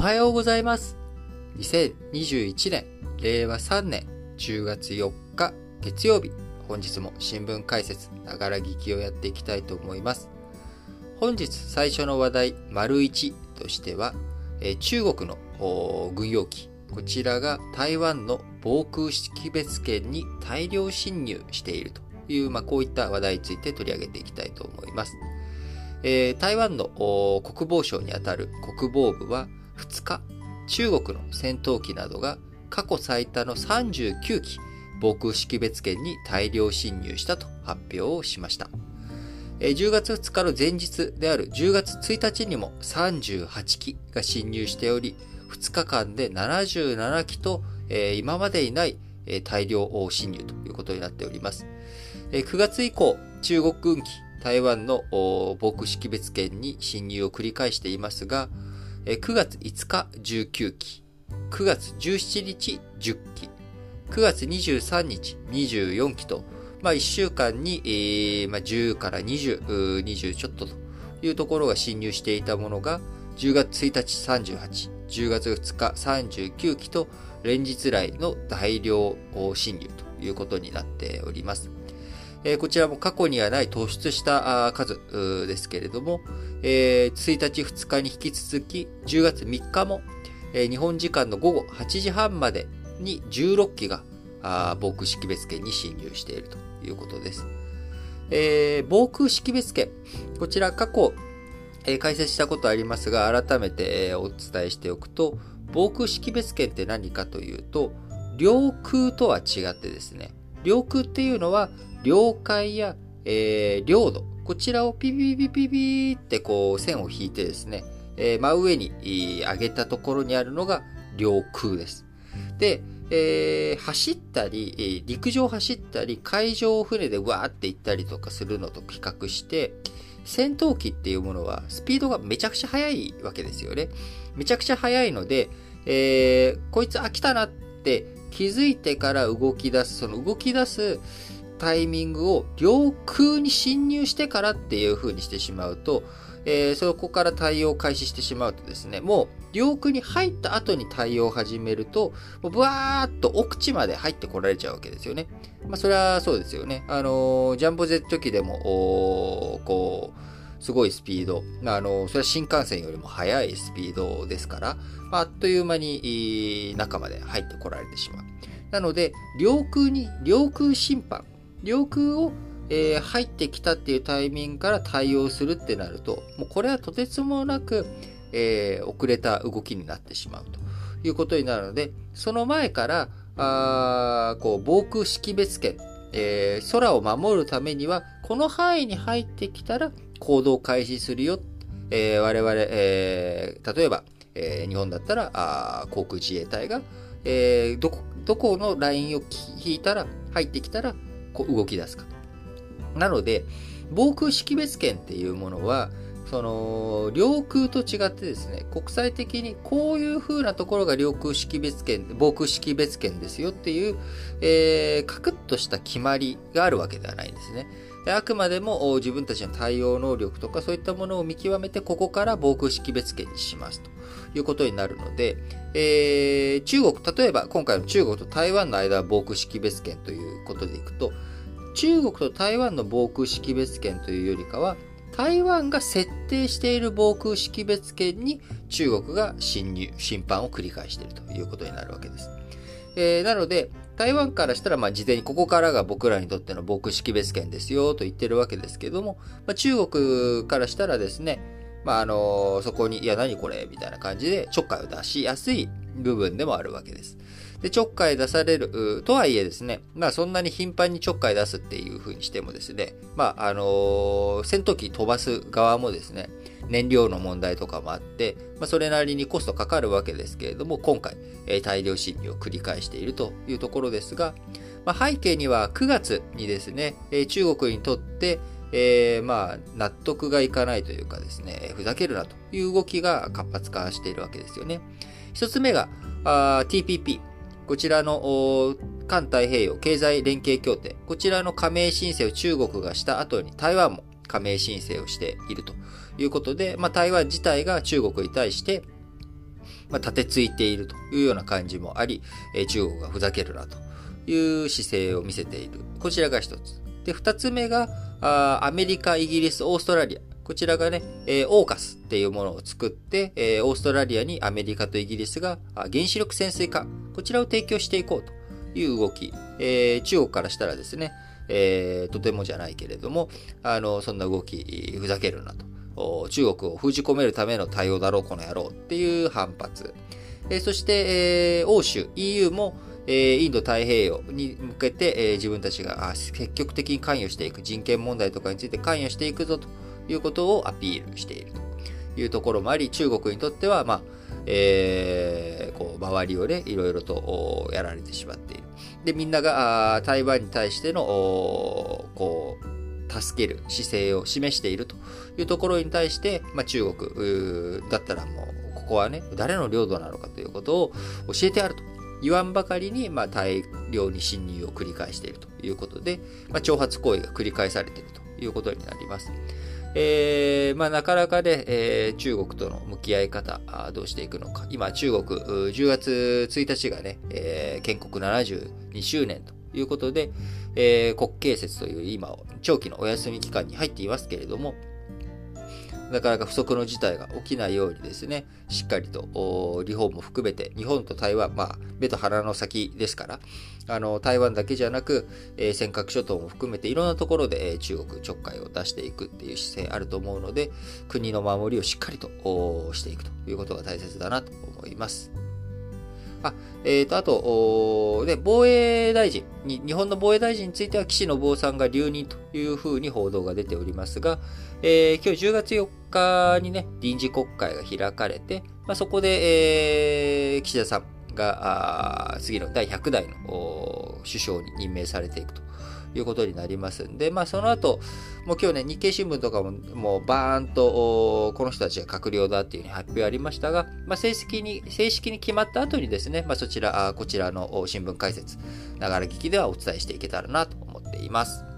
はようございます。2021年、令和3年10月4日月曜日、本日も新聞解説、ながら聞きをやっていきたいと思います。本日最初の話題、丸1としては、え中国の軍用機、こちらが台湾の防空識別圏に大量侵入しているという、まあ、こういった話題について取り上げていきたいと思います。えー、台湾の国防省にあたる国防部は2日、中国の戦闘機などが過去最多の39機、防空識別圏に大量侵入したと発表をしました。10月2日の前日である10月1日にも38機が侵入しており、2日間で77機と、今までにない大量侵入ということになっております。9月以降、中国軍機台湾の防空識別圏に侵入を繰り返していますが、9月5日19機、9月17日10機、9月23日24機と、まあ、1週間に、えーまあ、10から20、20ちょっとというところが侵入していたものが、10月1日38、10月2日39機と、連日来の大量侵入ということになっております。え、こちらも過去にはない突出した数ですけれども、え、1日2日に引き続き10月3日も、え、日本時間の午後8時半までに16機が防空識別圏に侵入しているということです。えー、防空識別圏、こちら過去、えー、解説したことありますが、改めて、えー、お伝えしておくと、防空識別圏って何かというと、領空とは違ってですね、領空っていうのは領海や、えー、領土、こちらをピピピピピってこう線を引いてですね、えー、真上に上げたところにあるのが領空です。で、えー、走ったり、陸上走ったり、海上を船でわーって行ったりとかするのと比較して、戦闘機っていうものはスピードがめちゃくちゃ速いわけですよね。めちゃくちゃ速いので、えー、こいつ飽きたなって気づいてから動き出す、その動き出す、タイミングを領空に侵入してからっていう風にしてしまうと、えー、そこから対応を開始してしまうとですね、もう領空に入った後に対応を始めると、もうブワーっと奥地まで入ってこられちゃうわけですよね。まあそれはそうですよね。あのー、ジャンボジェット機でも、こう、すごいスピード。あの、それは新幹線よりも速いスピードですから、まあ、あっという間に中まで入ってこられてしまう。なので、領空に、領空侵犯領空を、えー、入ってきたっていうタイミングから対応するってなると、もうこれはとてつもなく、えー、遅れた動きになってしまうということになるので、その前から、あこう防空識別圏、えー、空を守るためには、この範囲に入ってきたら行動開始するよ。えー、我々、えー、例えば、えー、日本だったらあ航空自衛隊が、えー、どこ、どこのラインを引いたら、入ってきたら、こう動き出すかと。なので、防空識別圏っていうものは、その、領空と違ってですね、国際的にこういう風なところが領空識別圏、防空識別圏ですよっていう、えー、カクッとした決まりがあるわけではないんですね。あくまでも自分たちの対応能力とかそういったものを見極めて、ここから防空識別圏にしますということになるので、えー、中国、例えば今回の中国と台湾の間は防空識別圏ということでいくと、中国と台湾の防空識別圏というよりかは、台湾が設定している防空識別圏に中国が侵入、侵犯を繰り返しているということになるわけです。えー、なので、台湾からしたら、まあ、事前にここからが僕らにとっての防空識別圏ですよと言ってるわけですけども、まあ、中国からしたらですね、まあ、あの、そこに、いや、何これみたいな感じでちょっかいを出しやすい部分でもあるわけです。で、ちょっかい出される、とはいえですね、まあそんなに頻繁にちょっかい出すっていう風にしてもですね、まああの戦闘機飛ばす側もですね、燃料の問題とかもあって、まあ、それなりにコストかかるわけですけれども、今回、えー、大量侵入を繰り返しているというところですが、まあ、背景には9月にですね、えー、中国にとって、えー、まあ、納得がいかないというかですね、ふざけるなという動きが活発化しているわけですよね。一つ目が、TPP。こちらの環太平洋経済連携協定。こちらの加盟申請を中国がした後に台湾も加盟申請をしているということで、まあ、台湾自体が中国に対して、まあ、立てついているというような感じもあり、え中国がふざけるなという姿勢を見せている。こちらが一つ。で、二つ目が、あアメリカ、イギリス、オーストラリア。こちらがね、えー、オーカスっていうものを作って、えー、オーストラリアにアメリカとイギリスが原子力潜水艦、こちらを提供していこうという動き。えー、中国からしたらですね、えー、とてもじゃないけれども、あの、そんな動き、ふざけるなと。中国を封じ込めるための対応だろう、この野郎っていう反発。えー、そして、えー、欧州、EU も、え、インド太平洋に向けて、え、自分たちが積極的に関与していく、人権問題とかについて関与していくぞということをアピールしているというところもあり、中国にとっては、まあ、えー、こう、周りをね、いろいろとやられてしまっている。で、みんなが台湾に対しての、こう、助ける姿勢を示しているというところに対して、まあ、中国だったらもう、ここはね、誰の領土なのかということを教えてやると言わんばかりに、まあ、大量に侵入を繰り返しているということで、まあ、挑発行為が繰り返されているということになります。えー、まあ、なかなかで、えー、中国との向き合い方、どうしていくのか。今、中国、10月1日がね、えー、建国72周年ということで、えー、国慶節という今、長期のお休み期間に入っていますけれども、なかなか不測の事態が起きないようにですね、しっかりと日本も含めて、日本と台湾、まあ、目と鼻の先ですから、あの、台湾だけじゃなく、えー、尖閣諸島も含めていろんなところで、えー、中国ちょっかいを出していくっていう姿勢あると思うので、国の守りをしっかりとしていくということが大切だなと思います。あ、えっ、ー、と、あと、で、防衛大臣に、日本の防衛大臣については岸信夫さんが留任というふうに報道が出ておりますが、えー、今日10月4日にね、臨時国会が開かれて、まあ、そこで、えー、岸田さんが、次の第100代の首相に任命されていくということになりますんで、まあその後、もう今日ね、日経新聞とかももうバーンと、この人たちが閣僚だっていうふうに発表ありましたが、まあ正式に、正式に決まった後にですね、まあそちら、こちらの新聞解説、ながら聞きではお伝えしていけたらなと思っています。